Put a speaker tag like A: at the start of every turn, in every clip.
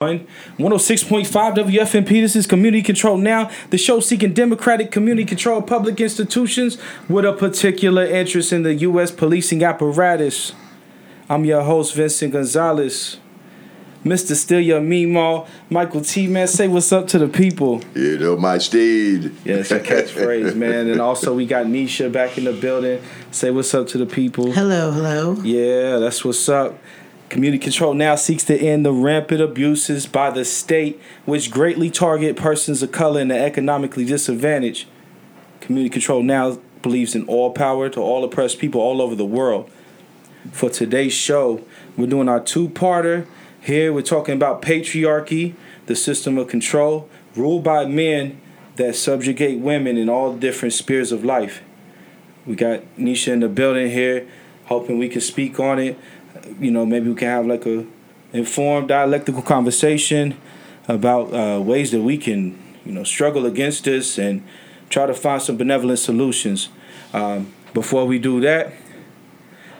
A: 106.5 WFMP. This is Community Control Now, the show seeking democratic community control of public institutions with a particular interest in the U.S. policing apparatus. I'm your host, Vincent Gonzalez. Mr. Still Your Meemaw, Michael T. Man, say what's up to the people.
B: You know my steed.
A: Yeah, it's a catchphrase, man. And also we got Nisha back in the building. Say what's up to the people.
C: Hello, hello.
A: Yeah, that's what's up. Community Control now seeks to end the rampant abuses by the state, which greatly target persons of color and the economically disadvantaged. Community Control now believes in all power to all oppressed people all over the world. For today's show, we're doing our two-parter. Here we're talking about patriarchy, the system of control ruled by men that subjugate women in all different spheres of life. We got Nisha in the building here, hoping we can speak on it you know, maybe we can have like a informed dialectical conversation about uh, ways that we can, you know, struggle against this and try to find some benevolent solutions. Um, before we do that,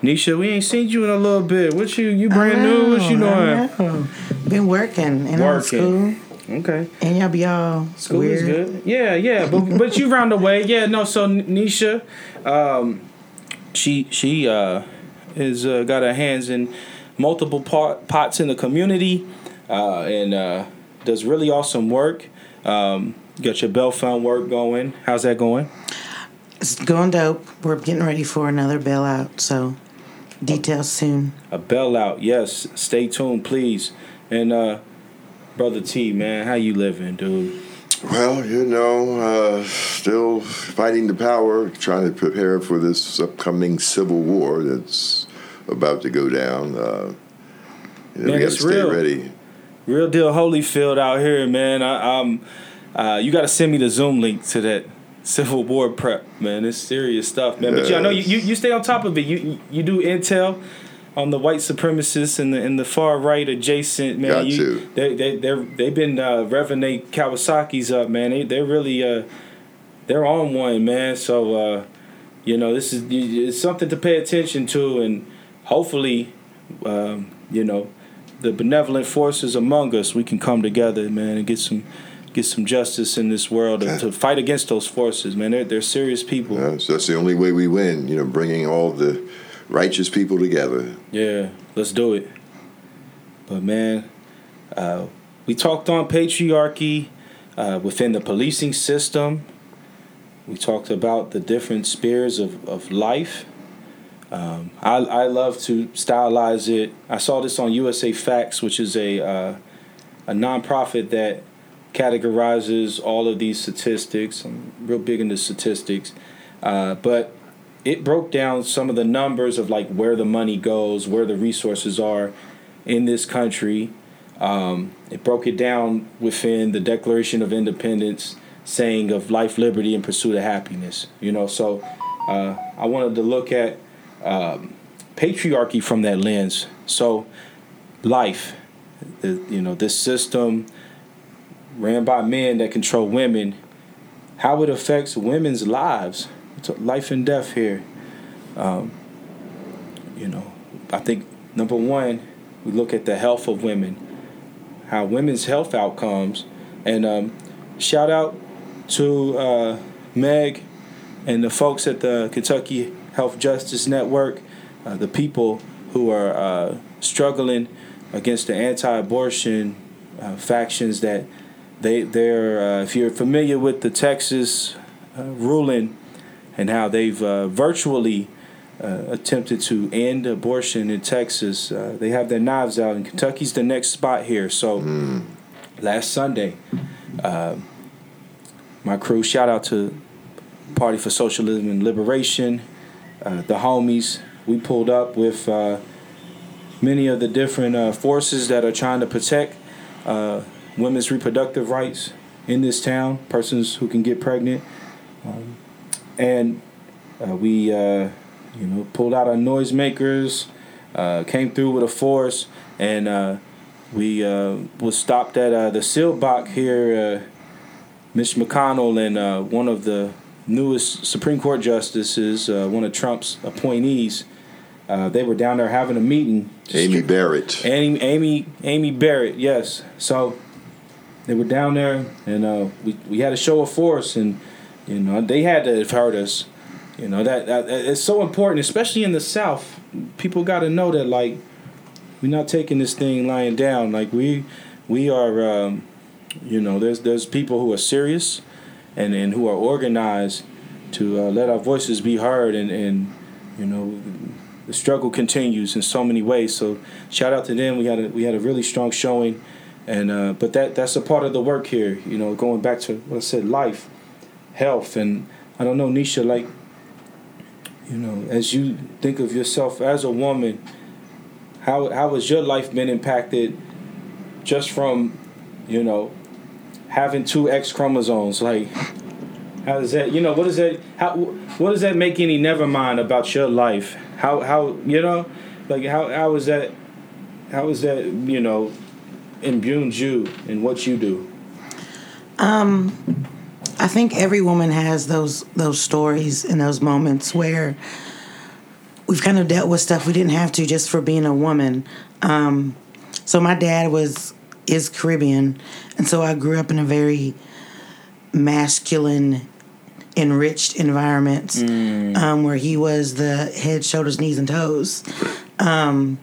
A: Nisha, we ain't seen you in a little bit. What you you brand
C: know,
A: new? What you doing?
C: Know. Been working in working. school.
A: Okay.
C: And y'all be all
A: school
C: weird.
A: is good. Yeah, yeah, but but you round the way. Yeah, no. So Nisha, um, she she uh has uh, got her hands in multiple pot, pots in the community uh, and uh, does really awesome work. Um, got your Bail Fund work going. How's that going?
C: It's going dope. We're getting ready for another bailout, so details soon.
A: A bailout, yes. Stay tuned, please. And uh, brother T, man, how you living, dude?
B: Well, you know, uh, still fighting the power, trying to prepare for this upcoming civil war that's about to go down. Uh, you know, man, it's real. ready.
A: Real deal, Holyfield out here, man. I, am uh, you got to send me the Zoom link to that Civil War prep, man. It's serious stuff, man. Yes. But yeah, I know you, you, you stay on top of it. You you do intel on the white supremacists and the in the far right adjacent man.
B: Got
A: you,
B: to.
A: They they they they've been uh, revving they Kawasaki's up, man. They they're really uh they're on one, man. So uh, you know this is it's something to pay attention to, and hopefully, um, you know, the benevolent forces among us we can come together, man, and get some get some justice in this world to, to fight against those forces, man. They're they're serious people.
B: Yeah, so that's the only way we win. You know, bringing all the righteous people together.
A: Yeah, let's do it. But man, uh, we talked on patriarchy uh, within the policing system. We talked about the different spheres of, of life. Um, I, I love to stylize it. I saw this on USA Facts, which is a uh, a nonprofit that categorizes all of these statistics. I'm real big into statistics, uh, but it broke down some of the numbers of like where the money goes, where the resources are in this country. Um, it broke it down within the Declaration of Independence, saying of life, liberty, and pursuit of happiness. You know, so uh, I wanted to look at um, patriarchy from that lens. So, life, the, you know, this system ran by men that control women, how it affects women's lives life and death here. Um, you know, I think number one, we look at the health of women, how women's health outcomes, and um, shout out to uh, Meg and the folks at the Kentucky Health Justice Network, uh, the people who are uh, struggling against the anti-abortion uh, factions that they they're uh, if you're familiar with the Texas uh, ruling and how they've uh, virtually uh, attempted to end abortion in Texas. Uh, they have their knives out, and Kentucky's the next spot here. So mm. last Sunday, uh, my crew, shout out to Party for Socialism and Liberation, uh, the homies. We pulled up with uh, many of the different forces that are trying to protect women's reproductive rights in this town, persons who can get pregnant. Um, and uh, we uh, you know pulled out our noisemakers, uh, came through with a force, and uh, we uh, was stopped at uh, the Seelbach here. Mitch McConnell and one of the newest Supreme Court justices, one of Trump's appointees, Uh, they were down there having a meeting.
B: Amy Barrett.
A: Amy, Amy, Amy Barrett. Yes. So they were down there, and uh, we we had a show of force, and you know they had to have heard us. You know that, that it's so important, especially in the South. People got to know that like we're not taking this thing lying down. Like we we are, um, you know, there's there's people who are serious, and and who are organized to uh, let our voices be heard, and and you know the struggle continues in so many ways. So shout out to them. We had a we had a really strong showing, and uh, but that that's a part of the work here. You know, going back to what I said, life, health, and I don't know, Nisha, like. You know, as you think of yourself as a woman, how how has your life been impacted just from, you know, having two X chromosomes? Like, how does that? You know, what does that? How what does that make any never mind about your life? How how you know, like how how is that? How is that you know, imbued you in what you do?
C: Um, I think every woman has those those stories and those moments where we've kind of dealt with stuff we didn't have to just for being a woman. Um, so my dad was is Caribbean, and so I grew up in a very masculine enriched environment mm. um, where he was the head, shoulders, knees, and toes. Um,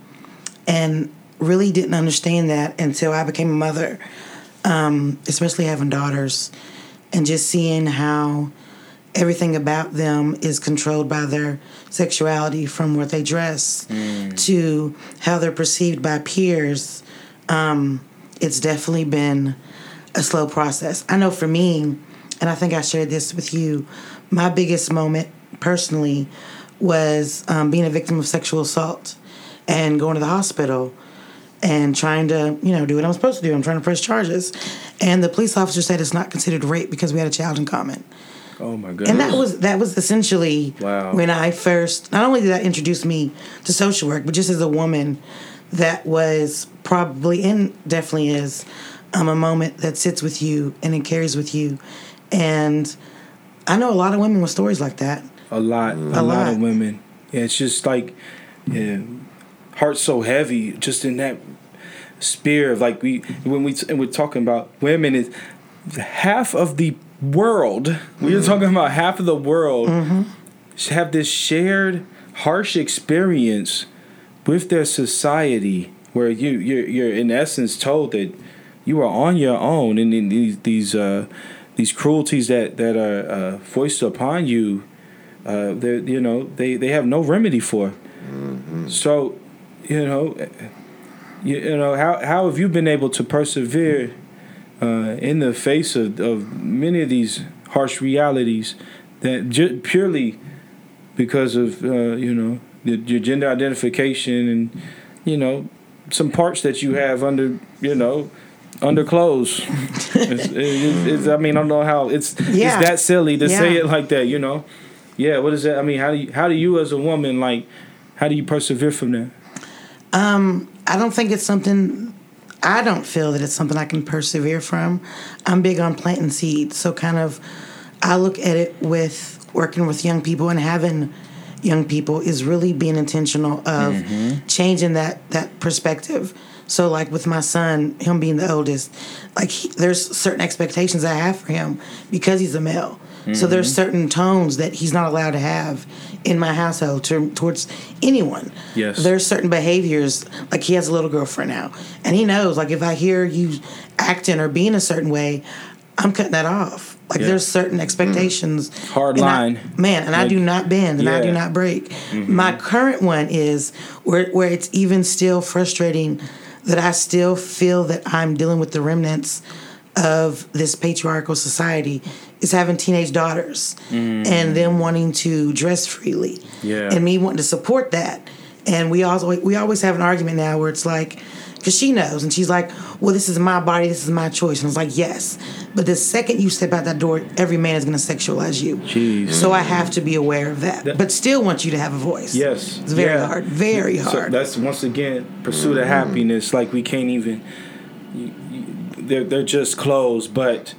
C: and really didn't understand that until I became a mother, um, especially having daughters, and just seeing how everything about them is controlled by their sexuality from what they dress mm. to how they're perceived by peers. Um, it's definitely been a slow process. I know for me, and I think I shared this with you. My biggest moment personally was um, being a victim of sexual assault and going to the hospital and trying to, you know, do what I'm supposed to do. I'm trying to press charges. And the police officer said it's not considered rape because we had a child in common.
A: Oh my goodness.
C: And that was that was essentially
A: wow.
C: when I first not only did that introduce me to social work, but just as a woman that was probably and definitely is um, a moment that sits with you and it carries with you and I know a lot of women with stories like that.
A: A lot, mm. a, a lot. lot. of women. Yeah, it's just like, yeah, heart so heavy, just in that spear of like we when we and we're talking about women is half of the world. Mm-hmm. We are talking about half of the world mm-hmm. have this shared harsh experience with their society, where you you're, you're in essence told that you are on your own, and in these these. Uh, these cruelties that that are uh, foisted upon you, uh, they you know they, they have no remedy for. Mm-hmm. So, you know, you, you know how how have you been able to persevere uh, in the face of, of many of these harsh realities that ju- purely because of uh, you know the, your gender identification and you know some parts that you have under you know under clothes. it's, it's, it's, I mean, I don't know how it's yeah. it's that silly to yeah. say it like that. You know, yeah. What is that? I mean, how do you how do you as a woman like how do you persevere from that?
C: Um, I don't think it's something. I don't feel that it's something I can persevere from. I'm big on planting seeds, so kind of I look at it with working with young people and having young people is really being intentional of mm-hmm. changing that that perspective so like with my son, him being the oldest, like he, there's certain expectations I have for him because he's a male. Mm-hmm. So there's certain tones that he's not allowed to have in my household to, towards anyone.
A: Yes.
C: There's certain behaviors like he has a little girlfriend now, and he knows like if I hear you acting or being a certain way, I'm cutting that off. Like yeah. there's certain expectations.
A: Mm. Hard line.
C: I, man, and like, I do not bend and yeah. I do not break. Mm-hmm. My current one is where where it's even still frustrating that I still feel that I'm dealing with the remnants of this patriarchal society is having teenage daughters mm. and them wanting to dress freely.
A: Yeah.
C: And me wanting to support that. And we also we always have an argument now where it's like because she knows and she's like well this is my body this is my choice and i was like yes but the second you step out that door every man is going to sexualize you
A: Jeez.
C: so i have to be aware of that, that, but still want you to have a voice
A: yes
C: it's very
A: yeah.
C: hard very hard
A: so that's once again pursuit of happiness like we can't even you, you, they're, they're just clothes but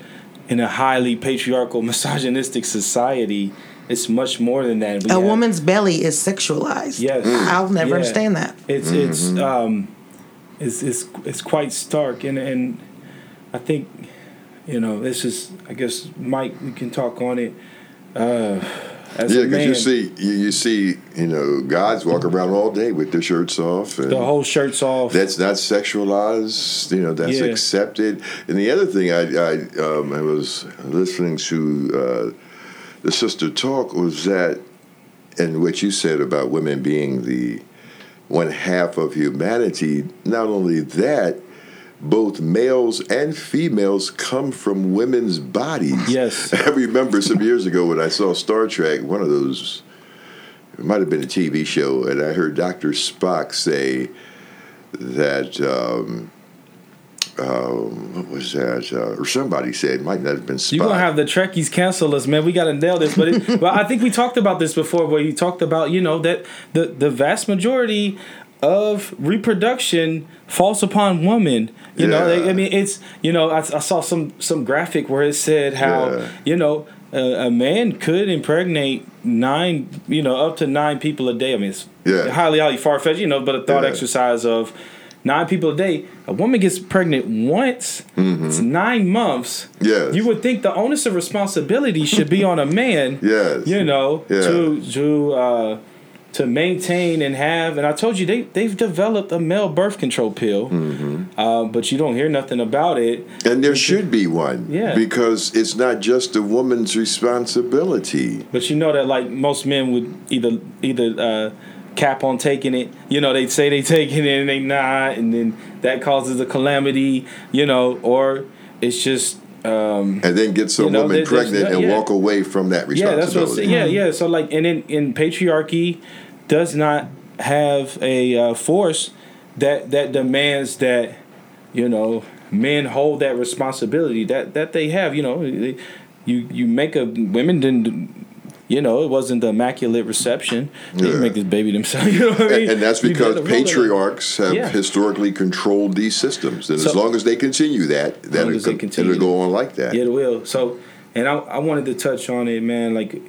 A: in a highly patriarchal misogynistic society it's much more than that. We
C: a
A: have-
C: woman's belly is sexualized.
A: Yes.
C: I'll never
A: Yeah.
C: understand that.
A: It's it's um, it's it's it's quite stark, and and I think you know this is I guess Mike we can talk on it. Uh, as
B: Yeah, because you see, you, you see, you know, guys walk around all day with their shirts off. And
A: the whole shirts off.
B: that's not sexualized. You know, that's
A: Yeah.
B: accepted. And the other thing, I I, um, I was listening to uh, the sister talk was that, and what you said about women being the one half of humanity. Not only that, both males and females come from women's bodies.
A: Yes.
B: I remember some years ago when I saw Star Trek, one of those, it might have been a TV show, and I heard Dr. Spock say that, um, um, what was that? Uh, or somebody said, might not have been Spock.
A: You're gonna have the Trekkies cancel us, man. We gotta nail this. But it, but I think we talked about this before, where you talked about you know that the the vast majority of reproduction falls upon women. You know,
B: Yeah.
A: I mean, it's you know I, I saw some some graphic where it said how
B: Yeah.
A: you know. A, a man could impregnate nine, you know, up to nine people a day. I mean, it's
B: Yeah.
A: highly, highly far fetched, you know, but a thought
B: Yeah.
A: exercise of nine people a day. A woman gets pregnant once, it's nine months.
B: Mm-hmm. Yes.
A: You would think the onus of responsibility should be on a man.
B: Yes.
A: You know,
B: Yeah.
A: to to uh, to maintain and have. And I told you they they've developed a male birth control pill,
B: Mm-hmm.
A: uh, but you don't hear nothing about it.
B: And there should be one.
A: Yeah.
B: Because it's not just a woman's responsibility.
A: But you know that like most men would either either uh, cap on taking it. You know, they say they taking it and they not, and then that causes a calamity. You know, or it's just. Um,
B: And then get some
A: You know,
B: woman
A: there's
B: pregnant
A: no-
B: and
A: yeah.
B: walk away from that
A: Yeah, that's what. I'm
B: responsibility.
A: saying. Yeah, yeah. So like, and in in patriarchy does not have a uh, force that that demands that you know men hold that responsibility that that they have. You know, they, you you make a women didn't. You know, it wasn't the immaculate reception. They didn't
B: Yeah.
A: make this baby themselves. You know what I mean?
B: And, and that's because
A: gotta roll it.
B: patriarchs have
A: Yeah.
B: historically controlled these systems. And
A: So-
B: as long as they continue that, that'll,
A: as continue
B: it'll go on like that.
A: Yeah, it will. So, and I, I wanted to touch on it, man. Like,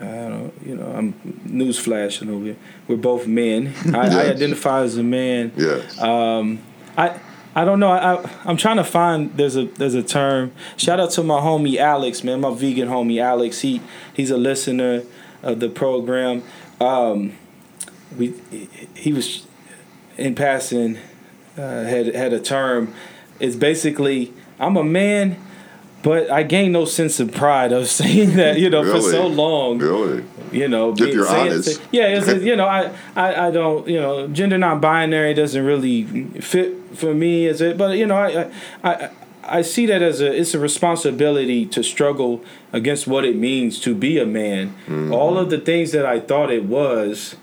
A: I don't know, you know, I'm newsflash. You know, we're, we're both men. I, I identify as a man.
B: Yes.
A: Um, I I don't know. I, I I'm trying to find there's a there's a term. Shout out to my homie Alex, man, my vegan homie Alex. He he's a listener of the program. Um, we he was in passing uh, had had a term. It's basically I'm a man, but I gain no sense of pride of saying that you know for so long
B: really?
A: You know,
B: If
A: being-
B: you're
A: saying-
B: honest.
A: say- yeah, it's, you know, I, I, I don't, you know, gender non-binary doesn't really fit for me, is it? But you know, I, I, I, see that as a, it's a responsibility to struggle against what it means to be a man. All of the things that I thought it was,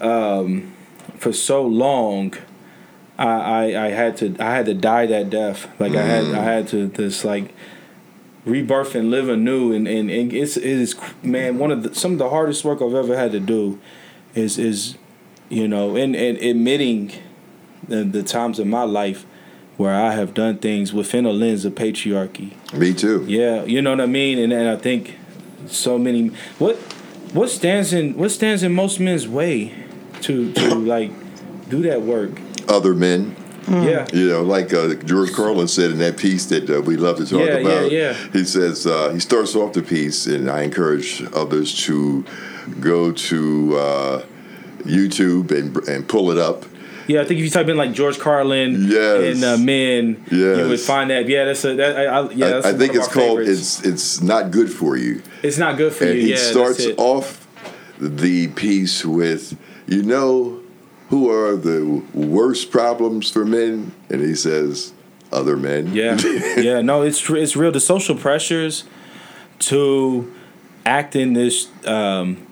A: um, for so long, I, I, I had to, I had to die that death. Like I had, I had to this like rebirth and live anew and, and, and it's it is man one of the some of the hardest work I've ever had to do is is you know and, and admitting the, the times of my life where I have done things within a lens of patriarchy.
B: Me too.
A: Yeah, you know what I mean? And and I think so many what what stands in what stands in most men's way to to like do that work.
B: Other men,
A: Yeah.
B: you know, like uh, George Carlin said in that piece that uh, we love to talk
A: Yeah, yeah,
B: about.
A: yeah.
B: He says uh, he starts off the piece, and I encourage others to go to uh, YouTube and and pull it up.
A: Yeah, I think if you type in like George Carlin
B: Yes.
A: and uh, men, you would find that. Yeah, that's a that. I, I, yeah, that's
B: I, I think it's called
A: favorites.
B: it's it's not good for you.
A: It's not good for
B: and
A: you.
B: he
A: yeah,
B: starts
A: that's it.
B: off the piece with, you know, who are the worst problems for men? And he says, other men.
A: Yeah, yeah. No, it's it's real. The social pressures to act in this um,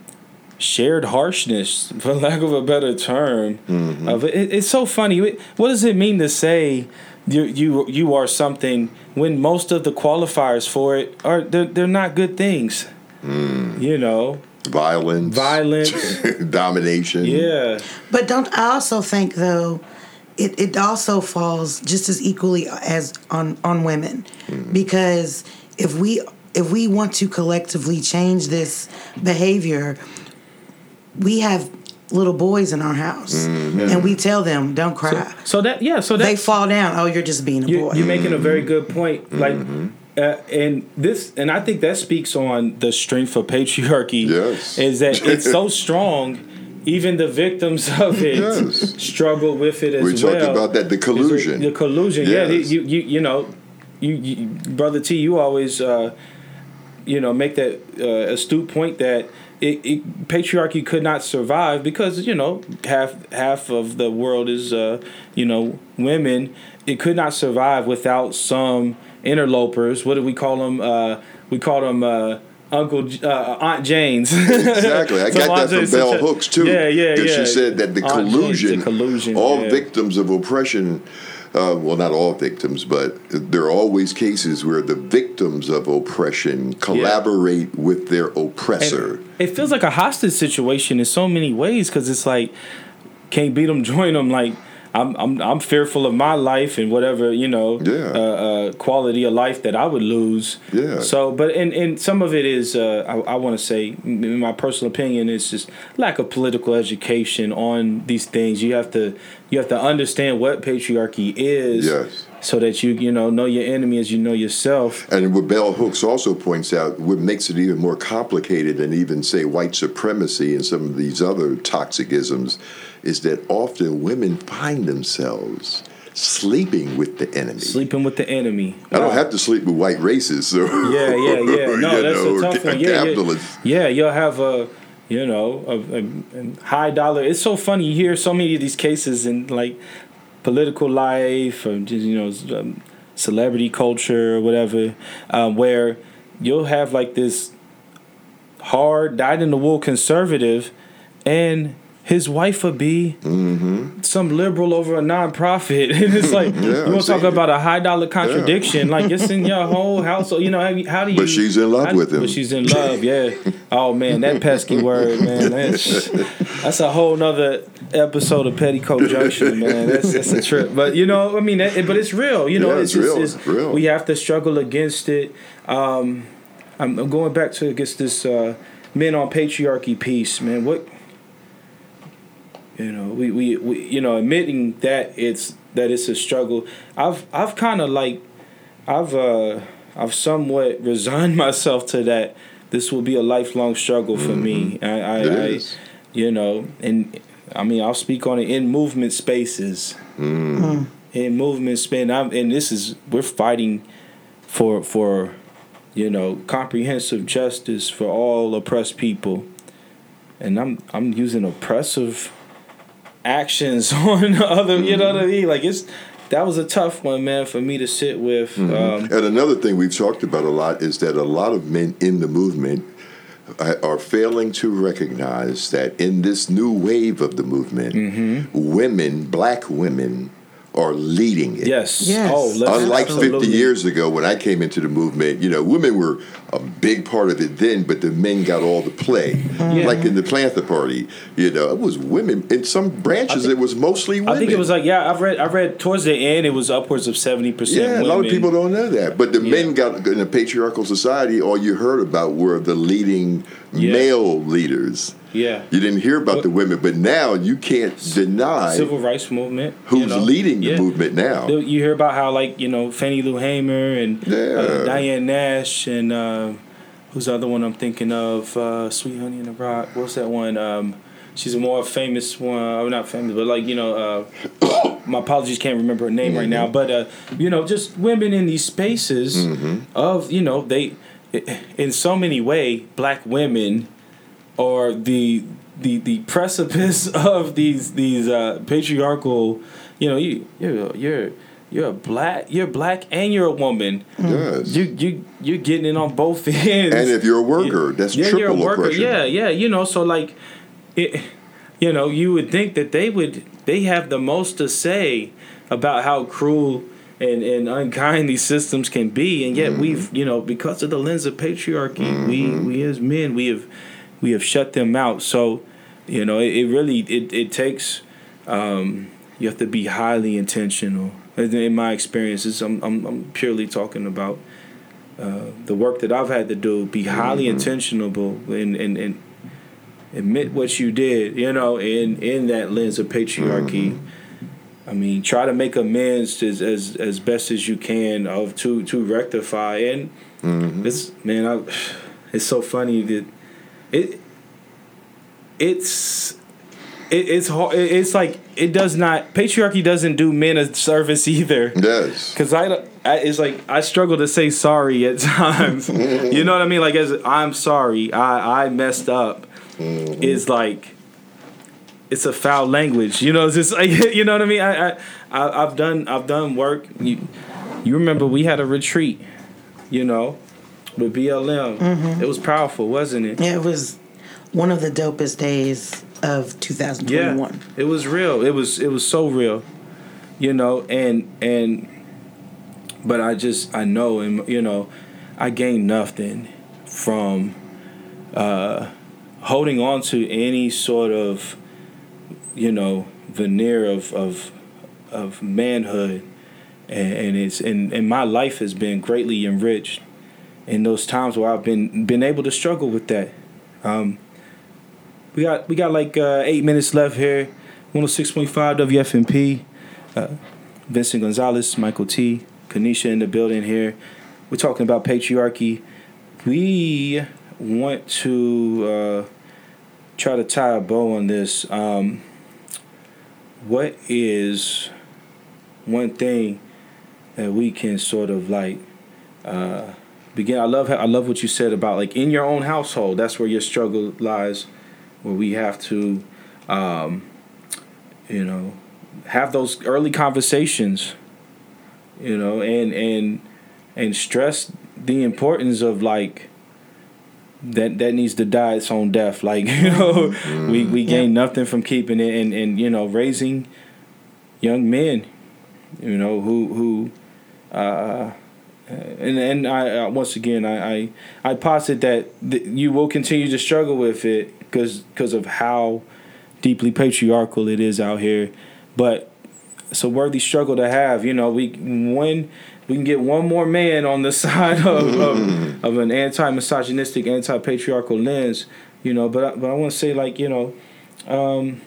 A: shared harshness, for lack of a better term,
B: Mm-hmm.
A: of it, it's so funny. What does it mean to say you you you are something when most of the qualifiers for it are they're, they're not good things?
B: Mm.
A: You know,
B: Violence.
A: violence.
B: domination.
A: yeah.
C: But don't I also think though, it, it also falls just as equally as on on women, because if we if we want to collectively change this behavior, we have little boys in our house,
B: Mm-hmm.
C: and we tell them, "Don't cry."
A: So that yeah, so that
C: they fall down. Oh, you're just being a
A: you,
C: boy.
A: you're making a very good point. Like,
B: Mm-hmm.
A: Uh, and this, and I think that speaks on the strength of patriarchy.
B: Yes.
A: is that it's so strong. Even the victims of it
B: Yes.
A: struggle with it as
B: We
A: well.
B: talked about that, the collusion.
A: The collusion, yeah. You, you, you know, you, you brother T, you always, uh, you know, make that uh, astute point that it, it, patriarchy could not survive because you know half half of the world is uh, you know women. It could not survive without some interlopers. What do we call them? Uh, we call them. Uh, Uncle uh, Aunt Jane's.
B: Exactly. I got that from Bell Hooks too.
A: Yeah, yeah, yeah.
B: she said that the
A: Aunt
B: collusion,
A: the collusion,
B: all
A: yeah.
B: victims of oppression, uh, well, not all victims, but there are always cases where the victims of oppression collaborate with their oppressor.
A: It feels like a hostage situation in so many ways because it's like can't beat them, join them. Like I'm, I'm, I'm fearful of my life and whatever you know,
B: Yeah.
A: uh, uh, quality of life that I would lose.
B: Yeah.
A: So, but and and some of it is, uh, I, I want to say, in my personal opinion, is just lack of political education on these things. You have to, you have to understand what patriarchy is.
B: Yes.
A: So that you, you know, know your enemy as you know yourself.
B: And what Bell Hooks also points out, what makes it even more complicated than even say white supremacy and some of these other toxicisms is that often women find themselves sleeping with the enemy.
A: Sleeping with the enemy.
B: I don't have to sleep with white races. So
A: Yeah, yeah, yeah. No, that's
B: know,
A: a tough one. Yeah, yeah.
B: capitalists.
A: yeah. You'll have a, you know, a, a, a high dollar. It's so funny. You hear so many of these cases in like political life or just you know, um, celebrity culture or whatever, um, where you'll have like this hard, dyed in the wool conservative, and his wife would be some liberal over a nonprofit, and it's like you
B: Mm-hmm.
A: Want to talk about a high dollar contradiction. Like it's in your whole household. You know how, how do you?
B: But she's in love
A: how-
B: with him.
A: But she's in love. Yeah. Oh man, that pesky word, man. That's that's a whole nother episode of Petticoat Junction, man. That's that's a trip. But you know, I mean, that, but it's real. You know,
B: Yeah,
A: it's,
B: it's real.
A: it's-
B: It's real.
A: We have to struggle against it. Um, I'm, going back to I guess this uh, men on patriarchy piece, man. What you know, we, we, we you know, admitting that it's that it's a struggle. I've I've kind of like I've uh I've somewhat resigned myself to that. This will be a lifelong struggle for me. Mm-hmm. I, I,
B: It
A: I
B: is.
A: you know, and I mean I'll speak on it in movement spaces. Mm. Mm. In movement spin, I'm and this is we're fighting for for you know comprehensive justice for all oppressed people, and I'm I'm using oppressive actions on other. You know what I mean? Like it's that was a tough one, man, for me to sit with. Um,
B: And another thing we've talked about a lot is that a lot of men in the movement uh, are failing to recognize that in this new wave of the movement,
A: Mm-hmm.
B: women, black women, are leading it.
A: yes.
C: Yes.
A: Oh,
B: Unlike
A: absolutely.
B: 50 years ago when I came into the movement, you know, women were a big part of it then, but the men got all the play.
A: Yeah.
B: Like in the Panther Party, you know, it was women. In some branches, it was mostly women.
A: I think it was like yeah. I've read. I read towards the end. It was upwards of seventy percent.
B: Yeah, a lot of people don't know that. But the
A: Yeah.
B: men got in a patriarchal society. All you heard about were the leading
A: Yeah.
B: male leaders.
A: Yeah.
B: You didn't hear about the women. But now you can't deny
A: Civil rights movement.
B: who's
A: you know?
B: leading the movement now.
A: You hear about how like you know Fannie Lou Hamer and uh, Diane Nash and uh, who's the other one I'm thinking of? Uh, Sweet Honey in the Rock. What's that one? Um, she's a more famous one. Uh, not famous, but like you know. Uh, my apologies, can't remember her name right now. But uh, you know, just women in these spaces of you know they, in so many way, black women are the the the precipice of these these uh, patriarchal. You know, you you're you're you're a black you're black and you're a woman.
B: yes.
A: You you you're getting it on both ends.
B: and if you're a worker, that's
A: yeah,
B: triple
A: you're a worker.
B: oppression.
A: Yeah, yeah. You know, so like, it, you know, you would think that they would they have the most to say about how cruel and, and unkind these systems can be, and yet
B: Mm-hmm.
A: we've you know because of the lens of patriarchy, we we as men we have we have shut them out. So, you know, it, it really it it takes. Um, you have to be highly intentional. In my experiences, I'm, I'm I'm purely talking about uh, the work that I've had to do, be highly mm-hmm. intentional and, and and admit what you did, you know, in in that lens of patriarchy. Mm-hmm. I mean, try to make amends as as as best as you can of to to rectify and mm-hmm. it's man, I, it's so funny that it it's it, it's hard. It's like it does not. Patriarchy doesn't do men a service either.
B: It does.
A: Because I, I, it's like I struggle to say sorry at times. you know what I mean? Like as I'm sorry, I I messed up. Mm-hmm. Is like it's a foul language. You know, it's just like you know what I mean. I, I, I have done I've done work. You, you remember we had a retreat, you know, with BLM. Mm-hmm. It was powerful, wasn't it?
C: Yeah, it was one of the dopest days of 2021. Yeah,
A: it was real. It was it was so real, you know, and and but I just I know and you know, I gained nothing from uh, holding on to any sort of you know veneer of of of manhood and, and it's and, and my life has been greatly enriched in those times where I've been been able to struggle with that. Um, we got we got like uh, eight minutes left here. 106.5 WFMP. Uh, Vincent Gonzalez, Michael T, Kanisha in the building here. We're talking about patriarchy. We want to uh, try to tie a bow on this. Um, what is one thing that we can sort of like uh, begin? I love I love what you said about like in your own household. That's where your struggle lies where we have to, um, you know, have those early conversations, you know, and and and stress the importance of like that that needs to die its own death. Like you know, mm. we we gain yeah. nothing from keeping it, and and you know, raising young men, you know, who who. Uh, and and I uh, once again I, I I posit that th- you will continue to struggle with it because because of how deeply patriarchal it is out here. But it's a worthy struggle to have. You know, we when we can get one more man on the side of of, of an anti-misogynistic, anti-patriarchal lens. You know, but I, but I want to say like you know. Um,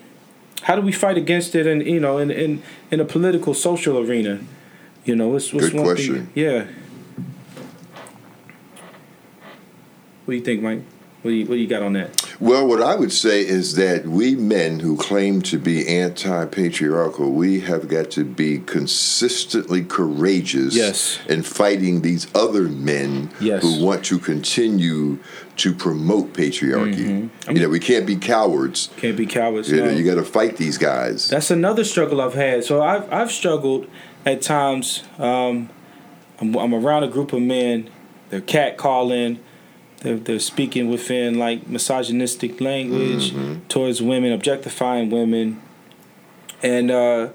A: how do we fight against it in you know in in, in a political social arena you know what's, what's
B: one question.
A: thing yeah what do you think mike what do you, what do you got on that?
B: Well, what I would say is that we men who claim to be anti patriarchal, we have got to be consistently courageous
A: yes.
B: in fighting these other men
A: yes.
B: who want to continue to promote patriarchy. Mm-hmm. You know, we can't be cowards.
A: Can't be cowards.
B: You
A: no.
B: know, you got to fight these guys.
A: That's another struggle I've had. So I've I've struggled at times. Um, I'm, I'm around a group of men. They're catcalling they're, they're speaking within like misogynistic language mm-hmm. towards women, objectifying women, and uh,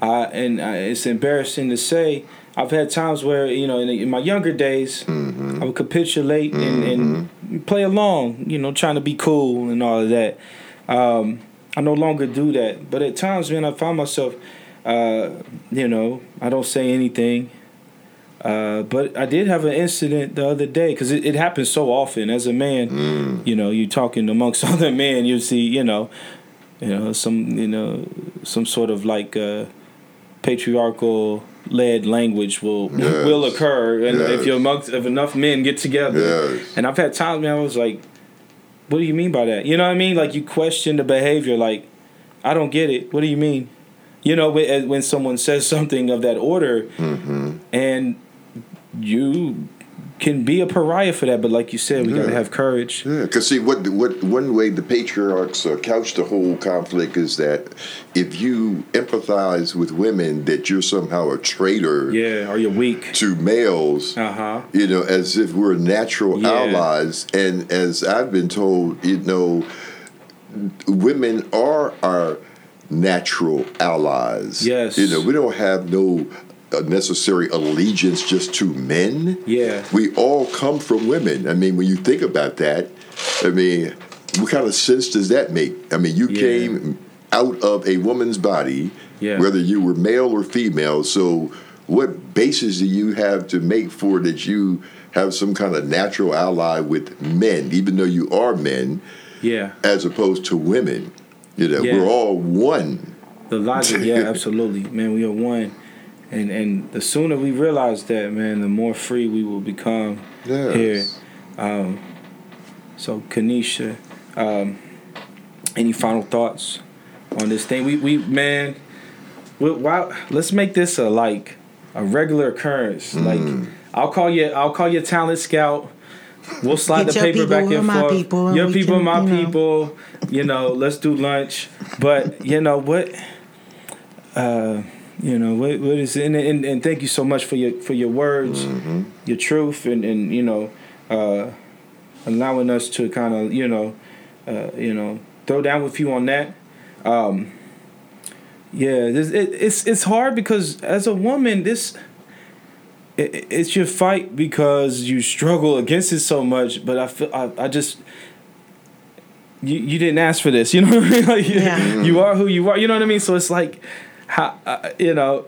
A: I and I, it's embarrassing to say I've had times where you know in, in my younger days mm-hmm. I would capitulate and, and, mm-hmm. play along, you know, trying to be cool and all of that. Um, I no longer do that, but at times, man, I find myself, uh, you know, I don't say anything. Uh, but I did have an incident the other day because it, it happens so often. As a man, mm. you know, you're talking amongst other men, you see, you know, you know, some, you know, some sort of like uh, patriarchal led language will yes. will occur, and yes. if you're amongst if enough men get together, yes. and I've had times, man, I was like, what do you mean by that? You know what I mean? Like you question the behavior, like I don't get it. What do you mean? You know, when someone says something of that order, mm-hmm. and you can be a pariah for that, but like you said, we yeah. gotta have courage.
B: Yeah, because see, what what one way the patriarchs uh, couch the whole conflict is that if you empathize with women, that you're somehow a traitor.
A: Yeah, or you're weak
B: to males.
A: Uh huh.
B: You know, as if we're natural yeah. allies, and as I've been told, you know, women are our natural allies.
A: Yes.
B: You know, we don't have no a necessary allegiance just to men.
A: Yeah.
B: We all come from women. I mean, when you think about that, I mean, what kind of sense does that make? I mean, you yeah. came out of a woman's body,
A: yeah.
B: whether you were male or female. So what basis do you have to make for that you have some kind of natural ally with men, even though you are men,
A: Yeah.
B: as opposed to women? You know,
A: Yeah.
B: we're all one.
A: The logic, yeah, absolutely, man. We are one, and and the sooner we realize that, man, the more free we will become
B: Yes.
A: here. Um, so, Kanisha, um, any final thoughts on this thing? We we man, we, wow, let's make this a like a regular occurrence.
B: Mm.
A: Like I'll call you, I'll call you talent scout. We'll slide
C: Get
A: the paper back
C: with
A: and
C: my
A: forth.
C: people, and
A: your people,
C: can,
A: my
C: you know.
A: people. You know, let's do lunch. But you know what? Uh, you know what? What is and, and and thank you so much for your for your words,
B: Mm-hmm.
A: your truth, and and you know, uh, allowing us to kind of you know, uh, you know, throw down with you on that. Um, yeah, this, it, it's it's hard because as a woman, this it, it's your fight because you struggle against it so much. But I feel I, I just you you didn't ask for this, you know what I mean? Like,
C: Yeah.
A: you are who you are, you know what I mean? So it's like how uh, you know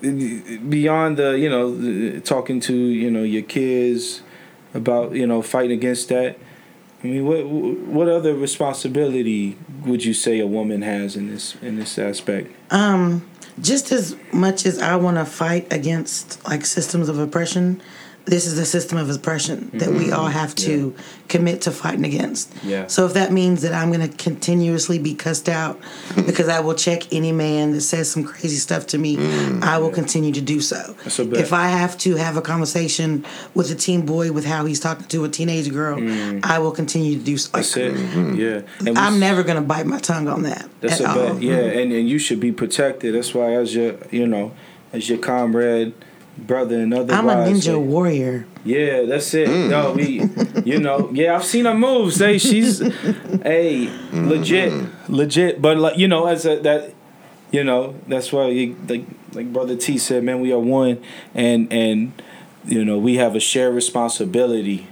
A: beyond the you know the- talking to you know your kids about you know fighting against that. I mean, what what other responsibility would you say a woman has in this in this aspect?
C: Um, just as much as I want to fight against like systems of oppression, this is a system of oppression that we all mm-hmm. have to commit to fighting against.
A: Yeah.
C: So if that means that I'm going to continuously be cussed out because I will check any man that says some crazy stuff to me, mm, I will continue to do so.
A: That's a bet.
C: If I have to have a conversation with a teen boy with how he's talking to a teenage girl, mm. I will continue to do so.
A: That's it. Mm-hmm. Yeah. And
C: I'm
A: s-
C: never going to bite my tongue on that.
A: That's
C: at
A: a
C: all.
A: bet. Yeah, mm-hmm. and, and you should be protected. That's why as your you know, as your comrade, brother and other
C: I'm a ninja warrior.
A: Yeah, that's it. Mm. No, we you know, yeah, I've seen her moves. Hey, she's hey, legit. Mm-hmm. Legit. But like you know, as a that you know, that's why you, like like brother T said, man, we are one and and you know, we have a shared responsibility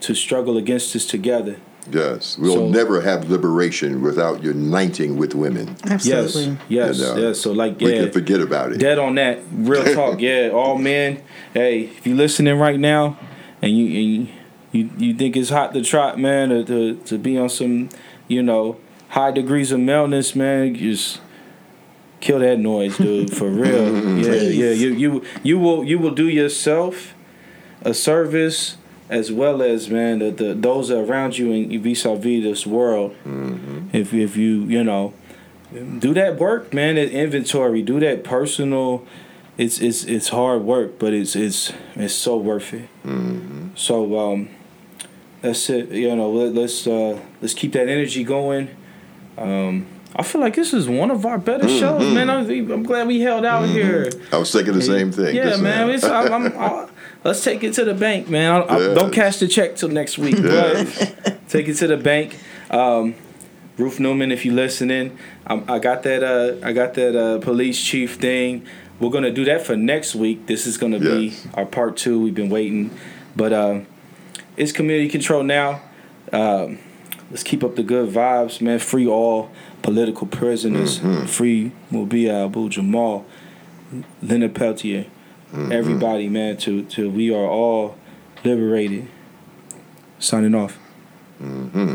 A: to struggle against this together.
B: Yes, we'll
A: So-
B: never have liberation without uniting with women.
C: Absolutely.
A: Yes, yes,
B: You know,
A: yes. So like
B: We
A: yeah,
B: can forget about it.
A: Dead on that. Real talk. yeah, all men. Hey, if you're listening right now, and you and you you think it's hot to trot, man, or to to be on some, you know, high degrees of maleness, man, just kill that noise, dude. For real. yeah, yeah. You you you will you will do yourself a service as well as man the, the those around you and vis-a-vis this world. If if you you know do that work, man. That inventory, do that personal. It's it's it's hard work, but it's it's it's so worth it. So um, that's it. You know, let, let's uh, let's keep that energy going. Um, I feel like this is one of our better shows, man. I'm, I'm glad we held out here.
B: I was thinking the same thing.
A: Yeah, man. It's, I'm, I'm, let's take it to the bank, man. I, I,
B: Yes.
A: Don't cash the check till next week, but take it to the bank. Um, Ruth Newman, if you listening, I, I got that. Uh, I got that uh, police chief thing. We're gonna do that for next week. This is gonna be our part two. We've been waiting, but um, it's community control now. Um, let's keep up the good vibes, man. Free all political prisoners. Free Mumia Abu Jamal, Leonard Peltier, Mm-hmm. everybody, man. To to we are all liberated. Signing off. Mm-hmm.